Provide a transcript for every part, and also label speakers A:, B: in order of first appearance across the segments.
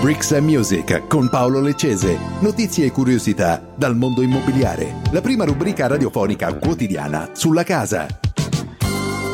A: Bricks and Music con Paolo Leccese. Notizie e curiosità dal mondo immobiliare. La prima rubrica radiofonica quotidiana sulla casa.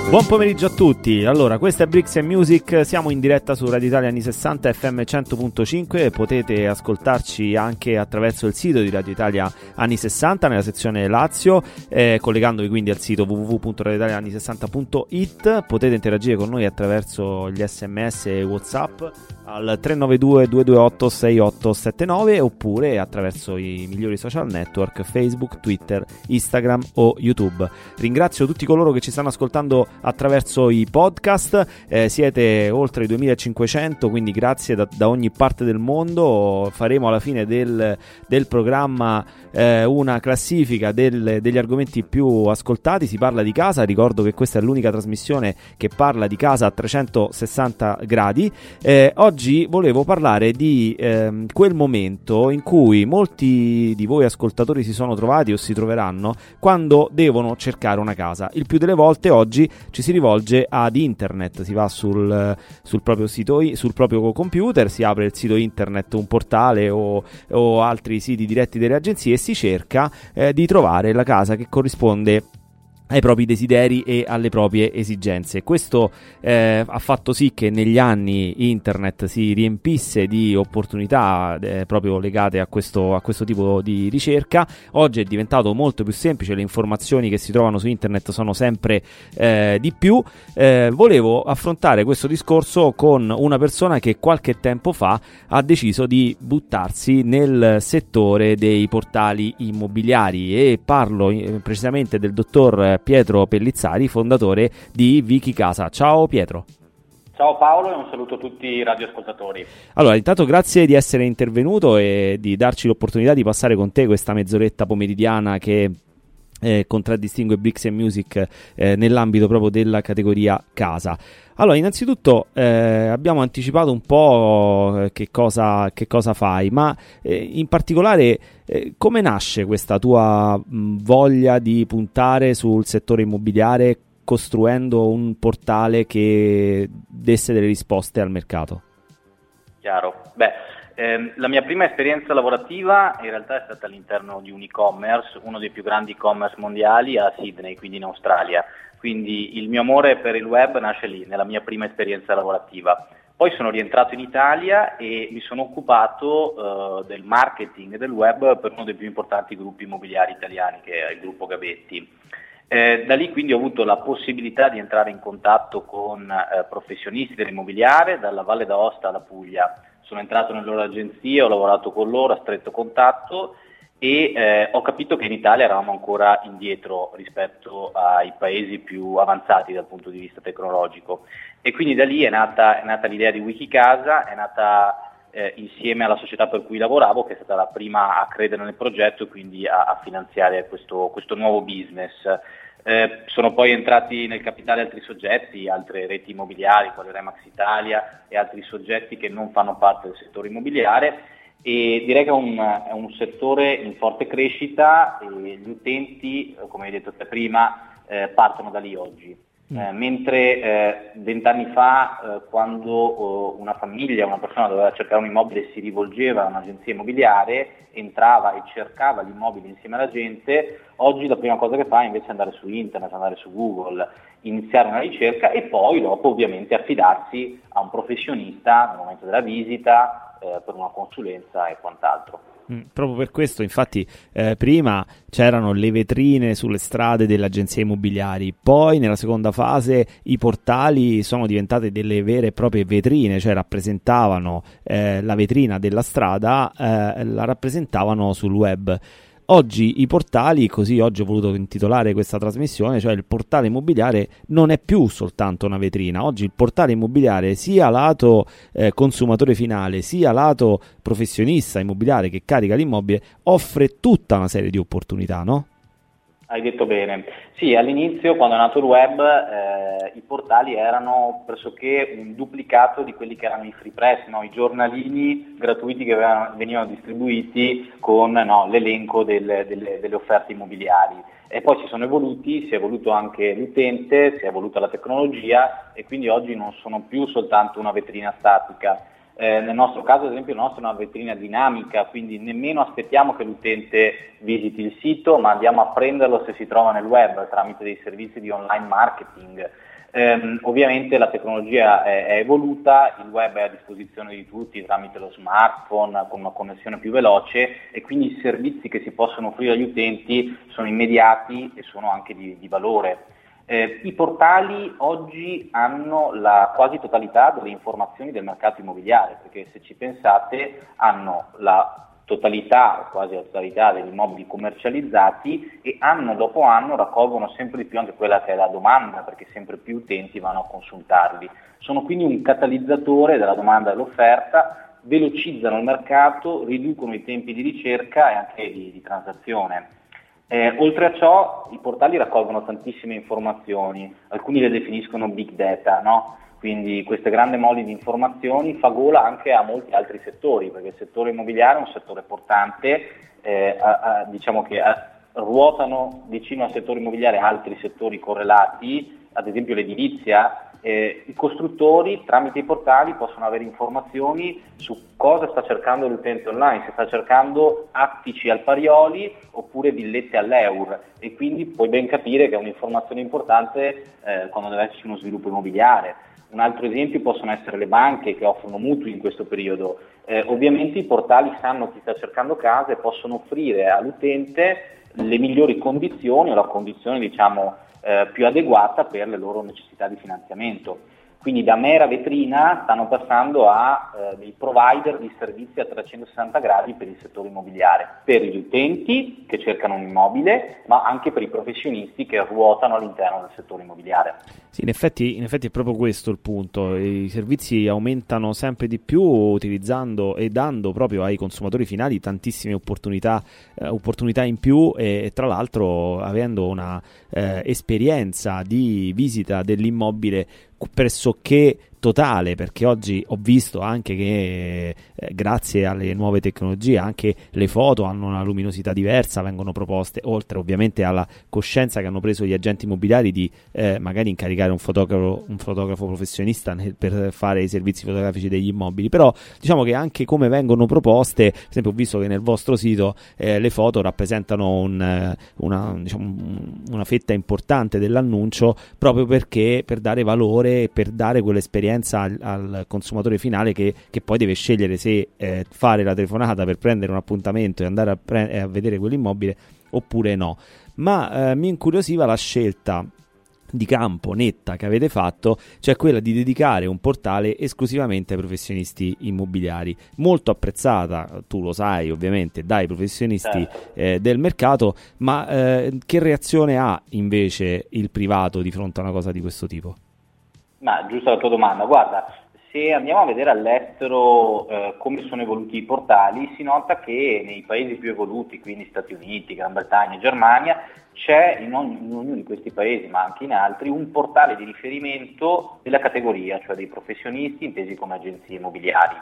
B: Buon pomeriggio a tutti, allora questa è Bricks Music, siamo in diretta su Radio Italia anni 60 FM 100.5 potete ascoltarci anche attraverso il sito di Radio Italia anni 60 nella sezione Lazio, eh, collegandovi quindi al sito www.radioitaliani60.it, potete interagire con noi attraverso gli sms e whatsapp al 392 228 6879 oppure attraverso i migliori social network Facebook, Twitter, Instagram o YouTube. Ringrazio tutti coloro che ci stanno ascoltando attraverso i podcast, eh, siete oltre i 2500 quindi grazie da, da, ogni parte del mondo, faremo alla fine del, del programma eh, una classifica del, degli argomenti più ascoltati, si parla di casa, ricordo che questa è l'unica trasmissione che parla di casa a 360 gradi. Eh, oggi volevo parlare di ehm, quel momento in cui molti di voi ascoltatori si sono trovati o si troveranno quando devono cercare una casa. Il più delle volte oggi ci si rivolge ad internet, si va sul, sul proprio sito, sul proprio computer, si apre il sito internet, un portale o, o altri siti diretti delle agenzie e si cerca eh, di trovare la casa che corrisponde ai propri desideri e alle proprie esigenze. Questo eh, ha fatto sì che negli anni internet si riempisse di opportunità eh, proprio legate a questo, a questo, tipo di ricerca. Oggi è diventato molto più semplice, le informazioni che si trovano su internet sono sempre eh, di più. Eh, volevo affrontare questo discorso con una persona che qualche tempo fa ha deciso di buttarsi nel settore dei portali immobiliari e parlo eh, precisamente del dottor Pietro Pellizzari, fondatore di Wiki Casa. Ciao Pietro.
C: Ciao Paolo e un saluto a tutti i radioascoltatori.
B: Allora, intanto grazie di essere intervenuto e di darci l'opportunità di passare con te questa mezz'oretta pomeridiana che eh, contraddistingue Bricks and Music eh, nell'ambito proprio della categoria casa. Allora, innanzitutto eh, abbiamo anticipato un po' eh, che cosa, che cosa fai, ma eh, in particolare eh, come nasce questa tua mh, voglia di puntare sul settore immobiliare costruendo un portale che desse delle risposte al mercato?
C: Chiaro. Beh, ehm, la mia prima esperienza lavorativa in realtà è stata all'interno di un e-commerce, uno dei più grandi e-commerce mondiali a Sydney, quindi in Australia quindi il mio amore per il web nasce lì, nella mia prima esperienza lavorativa. Poi sono rientrato in Italia e mi sono occupato uh, del marketing del web per uno dei più importanti gruppi immobiliari italiani, che è il gruppo Gabetti. Eh, da lì quindi ho avuto la possibilità di entrare in contatto con eh, professionisti dell'immobiliare, dalla Valle d'Aosta alla Puglia. Sono entrato nelle loro agenzie, ho lavorato con loro a stretto contatto e eh, ho capito che in Italia eravamo ancora indietro rispetto ai paesi più avanzati dal punto di vista tecnologico e quindi da lì è nata, è nata l'idea di Wikicasa, è nata eh, insieme alla società per cui lavoravo che è stata la prima a credere nel progetto e quindi a, a finanziare questo, questo, nuovo business. Eh, sono poi entrati nel capitale altri soggetti, altre reti immobiliari, quale Remax Italia e altri soggetti che non fanno parte del settore immobiliare e direi che è un, è un, settore in forte crescita e gli utenti, come hai detto te prima, eh, partono da lì oggi. Mm. Eh, mentre eh, vent'anni fa, eh, quando oh, una famiglia, una persona doveva cercare un immobile e si rivolgeva a un'agenzia immobiliare, entrava e cercava l'immobile insieme alla gente, oggi la prima cosa che fa è invece andare su internet, andare su Google, iniziare una ricerca e poi dopo ovviamente affidarsi a un professionista nel momento della visita, eh, per una consulenza e quant'altro.
B: Mm, proprio per questo, infatti, eh, prima c'erano le vetrine sulle strade delle agenzie immobiliari, poi nella seconda fase i portali sono diventate delle vere e proprie vetrine, cioè rappresentavano eh, la vetrina della strada, eh, la rappresentavano sul web. Oggi i portali, così oggi ho voluto intitolare questa trasmissione, cioè il portale immobiliare non è più soltanto una vetrina, oggi il portale immobiliare sia lato eh, consumatore finale sia lato professionista immobiliare che carica l'immobile offre tutta una serie di opportunità, no?
C: Hai detto bene. Sì, all'inizio, quando è nato il web, eh, i portali erano pressoché un duplicato di quelli che erano i free press, no? i giornalini gratuiti che venivano distribuiti con no, l'elenco delle, delle, delle offerte immobiliari. E poi si sono evoluti, si è evoluto anche l'utente, si è evoluta la tecnologia e quindi oggi non sono più soltanto una vetrina statica eh, nel nostro caso, ad esempio, la nostra è una vetrina dinamica, quindi nemmeno aspettiamo che l'utente visiti il sito, ma andiamo a prenderlo se si trova nel web tramite dei servizi di online marketing. Eh, ovviamente la tecnologia è, è, evoluta, il web è a disposizione di tutti tramite lo smartphone con una connessione più veloce e quindi i servizi che si possono offrire agli utenti sono immediati e sono anche di, di valore. Eh, I portali oggi hanno la quasi totalità delle informazioni del mercato immobiliare, perché se ci pensate hanno la totalità, quasi la totalità degli immobili commercializzati e anno dopo anno raccolgono sempre di più anche quella che è la domanda, perché sempre più utenti vanno a consultarli. Sono quindi un catalizzatore della domanda e dell'offerta, velocizzano il mercato, riducono i tempi di ricerca e anche di, di transazione. Eh, oltre a ciò, i portali raccolgono tantissime informazioni, alcuni le definiscono big data, no? quindi queste grandi mole di informazioni fa gola anche a molti altri settori, perché il settore immobiliare è un settore portante, eh, a, a, diciamo che a, ruotano vicino al settore immobiliare altri settori correlati, ad esempio l'edilizia eh, i costruttori tramite i portali possono avere informazioni su cosa sta cercando l'utente online, se sta cercando attici al parioli oppure villette all'eur e quindi puoi ben capire che è un'informazione importante eh, quando deve esserci uno sviluppo immobiliare. Un altro esempio possono essere le banche che offrono mutui in questo periodo. Eh, ovviamente i portali sanno chi sta cercando casa e possono offrire all'utente le migliori condizioni o la condizione diciamo, eh, più adeguata per le loro necessità di finanziamento. Quindi da mera vetrina stanno passando a eh, dei provider di servizi a 360 gradi per il settore immobiliare, per gli utenti che cercano un immobile, ma anche per i professionisti che ruotano all'interno del settore immobiliare.
B: Sì, in effetti, in effetti, è proprio questo il punto. I servizi aumentano sempre di più utilizzando e dando proprio ai consumatori finali tantissime opportunità, eh, opportunità in più e, e, tra l'altro avendo una eh, esperienza di visita dell'immobile pressoché totale perché oggi ho visto anche che eh, grazie alle nuove tecnologie anche le foto hanno una luminosità diversa, vengono proposte oltre ovviamente alla coscienza che hanno preso gli agenti immobiliari di eh, magari incaricare un fotografo, un fotografo professionista nel, per fare i servizi fotografici degli immobili, però diciamo che anche come vengono proposte, per esempio ho visto che nel vostro sito eh, le foto rappresentano un, eh, una, diciamo, una fetta importante dell'annuncio proprio perché per dare valore e per dare quell'esperienza esperienza al, al consumatore finale che, che, poi deve scegliere se eh, fare la telefonata per prendere un appuntamento e andare a, pre- a vedere quell'immobile oppure no. Ma eh, mi incuriosiva la scelta di campo netta che avete fatto, cioè quella di dedicare un portale esclusivamente ai professionisti immobiliari, molto apprezzata, tu lo sai ovviamente, dai professionisti certo. eh, del mercato, ma eh, che reazione ha invece il privato di fronte a una cosa di questo tipo?
C: Ma giusta la tua domanda, guarda, se andiamo a vedere all'estero eh, come sono evoluti i portali, si nota che nei paesi più evoluti, quindi Stati Uniti, Gran Bretagna, Germania, c'è in, ogni, in ognuno di questi paesi, ma anche in altri, un portale di riferimento della categoria, cioè dei professionisti intesi come agenzie immobiliari.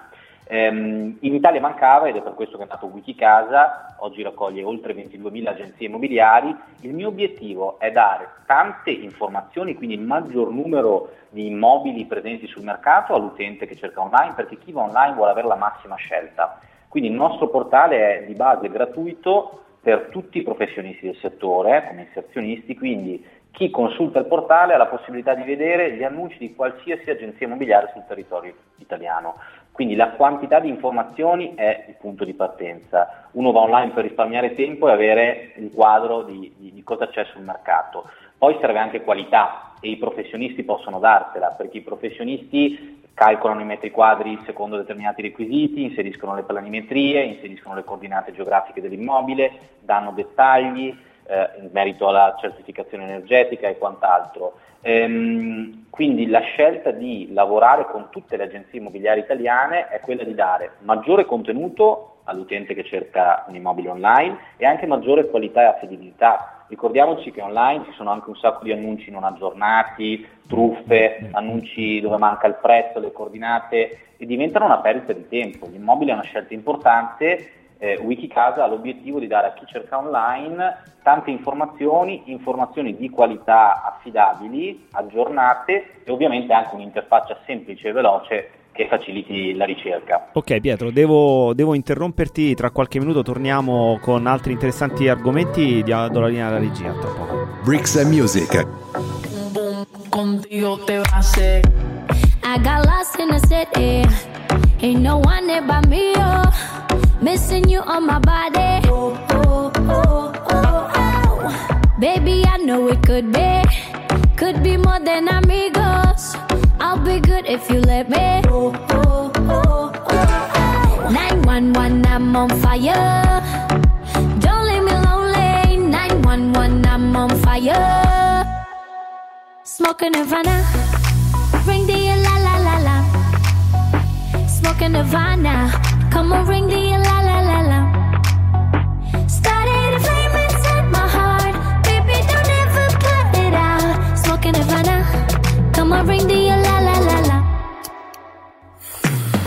C: Ehm, in Italia mancava ed è per questo che è nato Wikicasa, oggi raccoglie oltre 22.000 agenzie immobiliari. Il mio obiettivo è dare tante informazioni, quindi il maggior numero di immobili presenti sul mercato all'utente che cerca online, perché chi va online vuole avere la massima scelta. Quindi il nostro portale è di base gratuito per tutti i professionisti del settore, come inserzionisti, quindi chi consulta il portale ha la possibilità di vedere gli annunci di qualsiasi agenzia immobiliare sul territorio italiano. Quindi la quantità di informazioni è il punto di partenza. Uno va online per risparmiare tempo e avere un quadro di, di, di cosa c'è sul mercato. Poi serve anche qualità e i professionisti possono darsela, perché i professionisti calcolano i metri quadri secondo determinati requisiti, inseriscono le planimetrie, inseriscono le coordinate geografiche dell'immobile, danno dettagli eh, in merito alla certificazione energetica e quant'altro. Ehm, quindi la scelta di lavorare con tutte le agenzie immobiliari italiane è quella di dare maggiore contenuto all'utente che cerca un immobile online e anche maggiore qualità e affidabilità. Ricordiamoci che online ci sono anche un sacco di annunci non aggiornati, truffe, annunci dove manca il prezzo, le coordinate e diventano una perdita di tempo. L'immobile è una scelta importante eh, Wikicasa ha l'obiettivo di dare a chi cerca online tante informazioni, informazioni di qualità affidabili, aggiornate e ovviamente anche un'interfaccia semplice e veloce che faciliti la ricerca.
B: Ok Pietro, devo, devo interromperti, tra qualche minuto torniamo con altri interessanti argomenti, do la linea alla regia tra poco.
A: Bricks and Music.
D: Contigo te va a ser. I got lost in the city. Ain't no one there but me. Oh. Missing you on my body. Oh, oh, oh, oh, oh. Baby, I know it could be. Could be more than amigos. I'll be good if you let me. Oh, oh, oh, oh, 911, I'm on fire. Don't leave me lonely. 911, I'm on fire. Smoking Nirvana. Ring the la la la la. Smoking Nirvana. Come on, ring the la la. Started a flame inside my heart. Baby, don't ever put it out. Smoking Havana. On, ring the la la la la.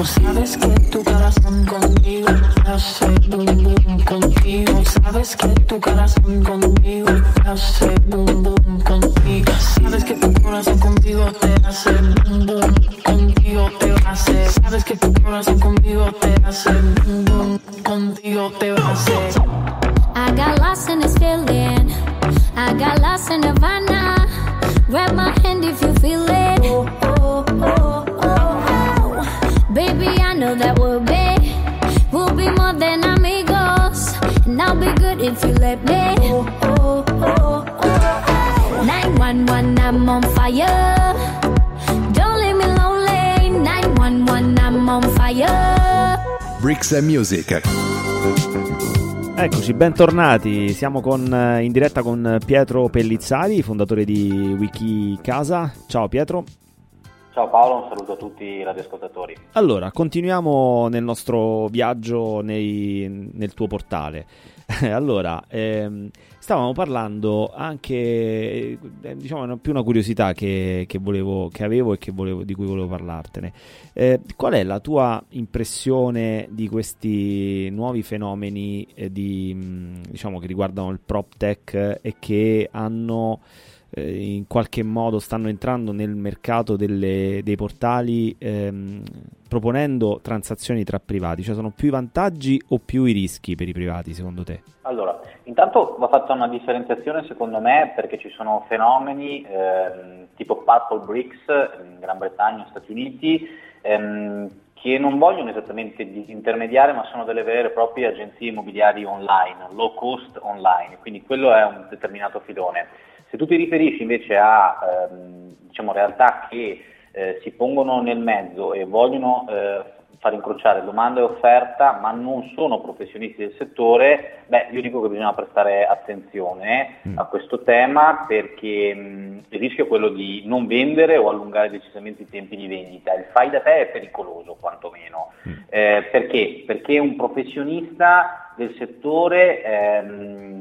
D: Sabes que tu corazón conmigo hace boom boom contigo. Sabes que tu corazón conmigo hace boom boom contigo. Sabes que tu corazón conmigo te hace boom boom contigo te hace. Sabes que tu corazón conmigo te hace boom boom contigo te hace. I got lost in this feeling. I got lost in Nirvana. Grab my hand if you feel it. Oh, oh, oh, oh, oh. Baby, I know that we'll be, we'll be more than amigos. And I'll be good if you let me. Oh, oh, oh, oh. 911, I'm on fire. Don't leave me lonely. 911, I'm on fire.
A: Bricks and Music.
B: Eccoci, bentornati. Siamo con, eh, in diretta con Pietro Pellizzari, fondatore di Wikicasa. Ciao Pietro.
C: Ciao Paolo, un saluto a tutti i radioascoltatori.
B: Allora, continuiamo nel nostro viaggio nei- nel tuo portale. allora, ehm, stavamo parlando anche, eh, diciamo, più una curiosità che, che volevo, che avevo e che volevo- di cui volevo parlartene. Eh, qual è la tua impressione di questi nuovi fenomeni eh, di, mh, diciamo, che riguardano il prop tech e che hanno in qualche modo stanno entrando nel mercato delle- dei portali ehm, proponendo transazioni tra privati? Cioè sono più i vantaggi o più i rischi per i privati secondo te?
C: Allora, intanto va fatta una differenziazione secondo me perché ci sono fenomeni ehm, tipo Purple Bricks in Gran Bretagna Stati Uniti ehm, che non vogliono esattamente disintermediare ma sono delle vere e proprie agenzie immobiliari online, low cost online, quindi quello è un determinato filone. Se tu ti riferisci invece a ehm, diciamo, realtà che eh, si pongono nel mezzo e vogliono eh, far incrociare domanda e offerta, ma non sono professionisti del settore, beh, io dico che bisogna prestare attenzione a questo tema perché mh, il rischio è quello di non vendere o allungare decisamente i tempi di vendita. Il fai da te è pericoloso, quantomeno. Eh, perché? Perché un professionista del settore ehm,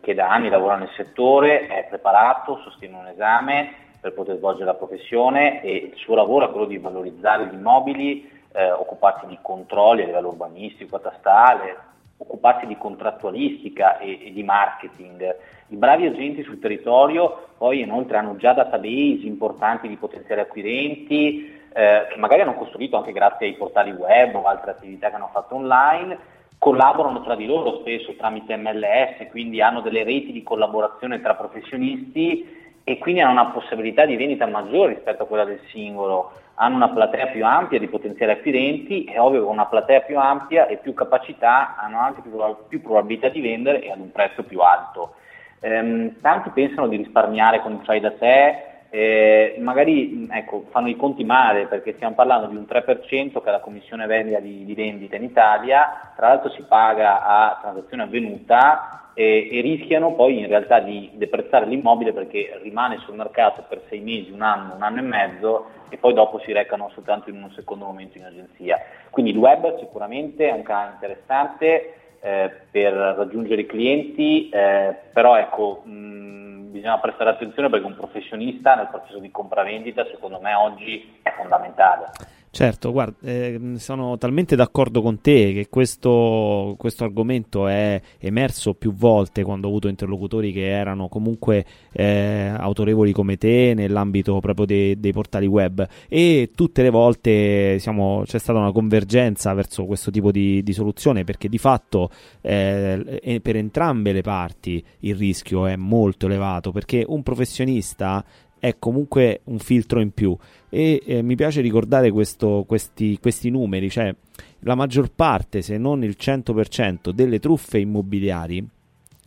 C: che da anni lavora nel settore è preparato, sostiene un esame per poter svolgere la professione e il suo lavoro è quello di valorizzare gli immobili eh, occuparsi di controlli a livello urbanistico, catastale, occuparsi di contrattualistica e, e, di marketing. I bravi agenti sul territorio poi inoltre hanno già database importanti di potenziali acquirenti eh, che magari hanno costruito anche grazie ai portali web o altre attività che hanno fatto online, collaborano tra di loro spesso tramite MLS, quindi hanno delle reti di collaborazione tra professionisti e quindi hanno una possibilità di vendita maggiore rispetto a quella del singolo, hanno una platea più ampia di potenziali acquirenti e ovvio con una platea più ampia e più capacità hanno anche più, più probabilità di vendere e ad un prezzo più alto. Ehm, tanti pensano di risparmiare con il fai da te, eh, magari ecco, fanno i conti male perché stiamo parlando di un 3% che è la commissione vendita di, di vendita in Italia, tra l'altro si paga a transazione avvenuta e, e, rischiano poi in realtà di deprezzare l'immobile perché rimane sul mercato per sei mesi, un anno, un anno e mezzo e poi dopo si recano soltanto in un secondo momento in agenzia. Quindi il web sicuramente è un canale interessante eh, per raggiungere i clienti, eh, però ecco, mh, bisogna prestare attenzione perché un professionista nel processo di compravendita secondo me oggi è fondamentale.
B: Certo, guarda, eh, sono talmente d'accordo con te che questo, questo, argomento è emerso più volte quando ho avuto interlocutori che erano comunque eh, autorevoli come te nell'ambito proprio dei, dei portali web. E tutte le volte diciamo, c'è stata una convergenza verso questo tipo di, di soluzione perché di fatto eh, per entrambe le parti il rischio è molto elevato perché un professionista è comunque un filtro in più. E eh, mi piace ricordare questo, questi, questi numeri, cioè la maggior parte, se non il 100% delle truffe immobiliari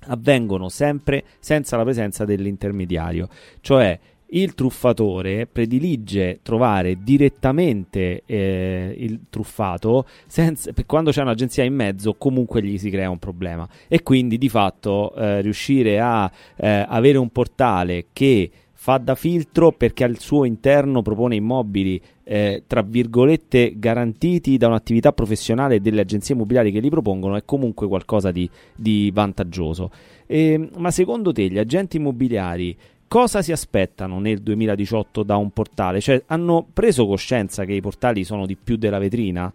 B: avvengono sempre senza la presenza dell'intermediario, cioè il truffatore predilige trovare direttamente eh, il truffato senza, quando c'è un'agenzia in mezzo comunque gli si crea un problema. E quindi di fatto eh, riuscire a eh, avere un portale che fa da filtro perché al suo interno propone immobili eh, tra virgolette garantiti da un'attività professionale delle agenzie immobiliari che li propongono è comunque qualcosa di, di vantaggioso. E, ma secondo te gli agenti immobiliari cosa si aspettano nel 2018 da un portale? Cioè hanno preso coscienza che i portali sono di più della vetrina?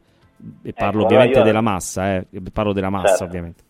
B: E parlo ecco, ovviamente io... della massa, eh. parlo della massa certo. ovviamente.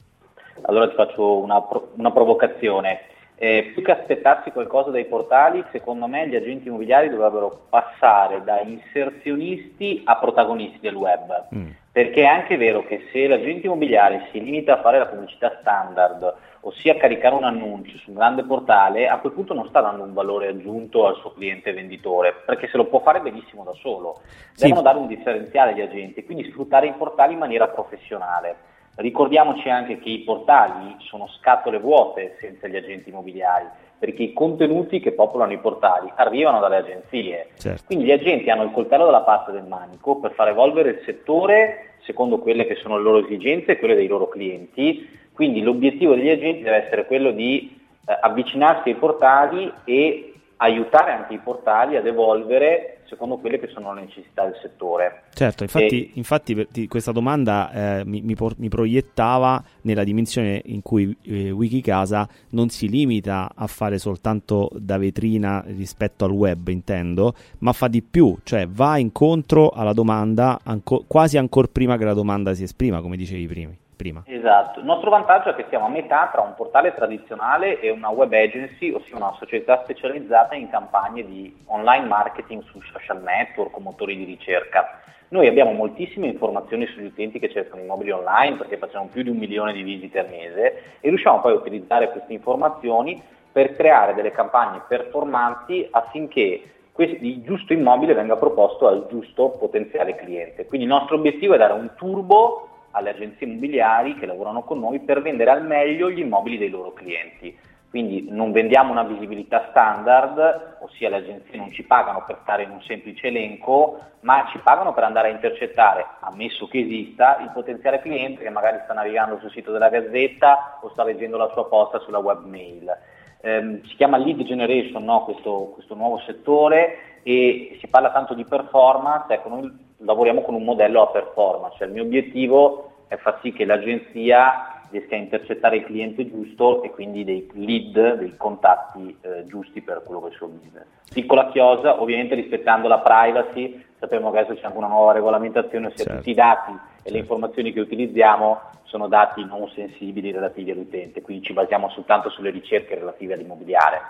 C: Allora ti faccio una, una provocazione. Eh, più che aspettarsi qualcosa dai portali, secondo me gli agenti immobiliari dovrebbero passare da inserzionisti a protagonisti del web, mm. perché è anche vero che se l'agente immobiliare si limita a fare la pubblicità standard, ossia caricare un annuncio su un grande portale, a quel punto non sta dando un valore aggiunto al suo cliente venditore, perché se lo può fare benissimo da solo. Devono sì. dare un differenziale agli agenti, quindi sfruttare i portali in maniera professionale. Ricordiamoci anche che i portali sono scatole vuote senza gli agenti immobiliari, perché i contenuti che popolano i portali arrivano dalle agenzie. Certo. Quindi gli agenti hanno il coltello dalla parte del manico per far evolvere il settore secondo quelle che sono le loro esigenze e quelle dei loro clienti. Quindi l'obiettivo degli agenti deve essere quello di eh, avvicinarsi ai portali e aiutare anche i portali ad evolvere secondo quelle che sono le necessità del settore.
B: Certo, infatti, e... infatti questa domanda eh, mi, mi, por- mi, proiettava nella dimensione in cui eh, Wikicasa non si limita a fare soltanto da vetrina rispetto al web, intendo, ma fa di più, cioè va incontro alla domanda anco- quasi ancora prima che la domanda si esprima, come dicevi prima prima.
C: Esatto, il nostro vantaggio è che siamo a metà tra un portale tradizionale e una web agency, ossia una società specializzata in campagne di online marketing su social network o motori di ricerca. Noi abbiamo moltissime informazioni sugli utenti che cercano immobili online perché facciamo più di un milione di visite al mese e riusciamo poi a utilizzare queste informazioni per creare delle campagne performanti affinché il giusto immobile venga proposto al giusto potenziale cliente. Quindi il nostro obiettivo è dare un turbo alle agenzie immobiliari che lavorano con noi per vendere al meglio gli immobili dei loro clienti. Quindi non vendiamo una visibilità standard, ossia le agenzie non ci pagano per stare in un semplice elenco, ma ci pagano per andare a intercettare, ammesso che esista, il potenziale cliente che magari sta navigando sul sito della Gazzetta o sta leggendo la sua posta sulla webmail. Eh, si chiama lead generation no? questo, questo, nuovo settore e si parla tanto di performance, ecco noi lavoriamo con un modello a performance, cioè il mio obiettivo è far sì che l'agenzia riesca a intercettare il cliente giusto e quindi dei lead, dei contatti eh, giusti per quello che è il suo business. Piccola chiosa, ovviamente rispettando la privacy, sappiamo che adesso c'è anche una nuova regolamentazione, ossia
B: Certo.
C: tutti i dati e le informazioni che utilizziamo sono dati non sensibili relativi all'utente, quindi ci basiamo soltanto sulle ricerche relative all'immobiliare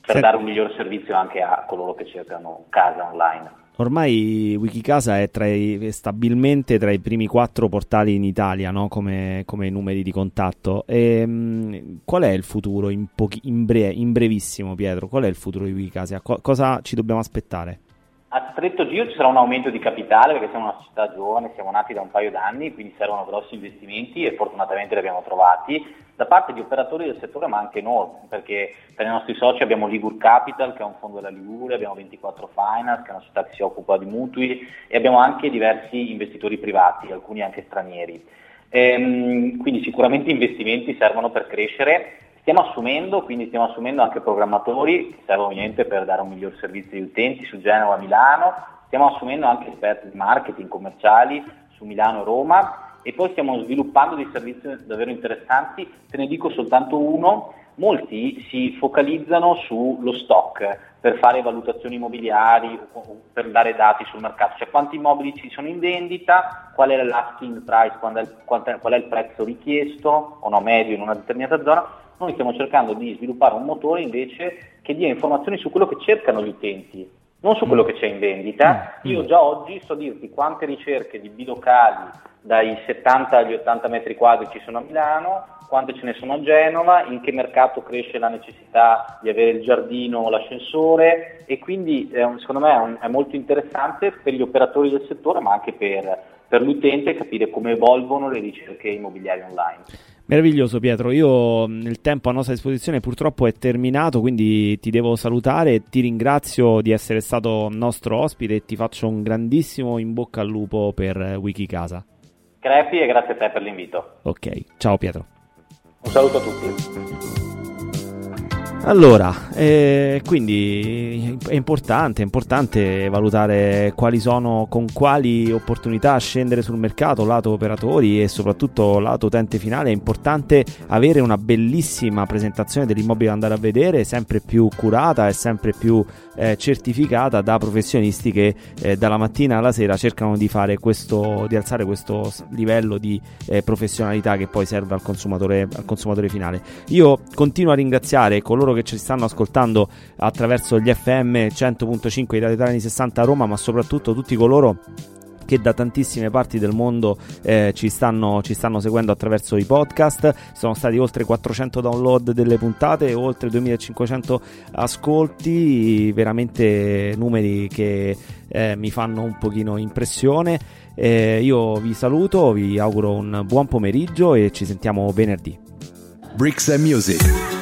C: per
B: Sì.
C: dare un miglior servizio anche a coloro che cercano casa online.
B: Ormai Wikicasa è tra i- stabilmente tra i primi quattro portali in Italia, no? come, come numeri di contatto. Ehm, qual è il futuro in, pochi- in bre- in brevissimo, Pietro? Qual è il futuro di Wikicasa? Co- cosa ci dobbiamo aspettare?
C: A stretto giro ci sarà un aumento di capitale perché siamo una società giovane, siamo nati da un paio d'anni, quindi servono grossi investimenti e fortunatamente li abbiamo trovati da parte di operatori del settore ma anche noi, perché per i nostri soci abbiamo Ligur Capital che è un fondo della Liguria, abbiamo 24 Finance che è una società che si occupa di mutui e abbiamo anche diversi investitori privati, alcuni anche stranieri. Ehm, quindi sicuramente investimenti servono per crescere. Stiamo assumendo, quindi stiamo assumendo anche programmatori che servono ovviamente per dare un miglior servizio agli utenti su Genova, Milano. Stiamo assumendo anche esperti di marketing commerciali su Milano e Roma e poi stiamo sviluppando dei servizi davvero interessanti. Te ne dico soltanto uno. Molti si focalizzano sullo stock per fare valutazioni immobiliari o per dare dati sul mercato, cioè quanti immobili ci sono in vendita, qual è l'asking price, qual è il, qual è- qual è il prezzo richiesto o no medio in una determinata zona. Noi stiamo cercando di sviluppare un motore invece che dia informazioni su quello che cercano gli utenti, non su quello che c'è in vendita. Io già oggi so dirti quante ricerche di bilocali dai 70 agli 80 metri quadri ci sono a Milano, quante ce ne sono a Genova, in che mercato cresce la necessità di avere il giardino o l'ascensore e quindi un- secondo me è, un- è molto interessante per gli operatori del settore ma anche per, per l'utente capire come evolvono le ricerche immobiliari online.
B: Meraviglioso Pietro, io il tempo a nostra disposizione purtroppo è terminato, quindi ti devo salutare, ti ringrazio di essere stato nostro ospite e ti faccio un grandissimo in bocca al lupo per eh, Wikicasa.
C: Crepi e grazie a te per l'invito.
B: Ok, ciao Pietro.
C: Un saluto a tutti.
B: Allora, eh, quindi è importante, è importante valutare quali sono, con quali opportunità scendere sul mercato, lato operatori e soprattutto lato utente finale. È importante avere una bellissima presentazione dell'immobile da andare a vedere, sempre più curata e sempre più eh, certificata da professionisti che eh, dalla mattina alla sera cercano di questo, di alzare questo livello di eh, professionalità che poi serve al consumatore, al consumatore finale. Io continuo a ringraziare coloro che ci stanno ascoltando attraverso gli FM 100.5 di Radio Italiani 60 a Roma, ma soprattutto tutti coloro che da tantissime parti del mondo eh, ci, stanno, ci stanno seguendo attraverso i podcast. Sono stati oltre 400 download delle puntate oltre 2500 ascolti, veramente numeri che eh, mi fanno un pochino impressione. Eh, io vi saluto, vi auguro un buon pomeriggio e ci sentiamo venerdì.
A: Bricks and Music.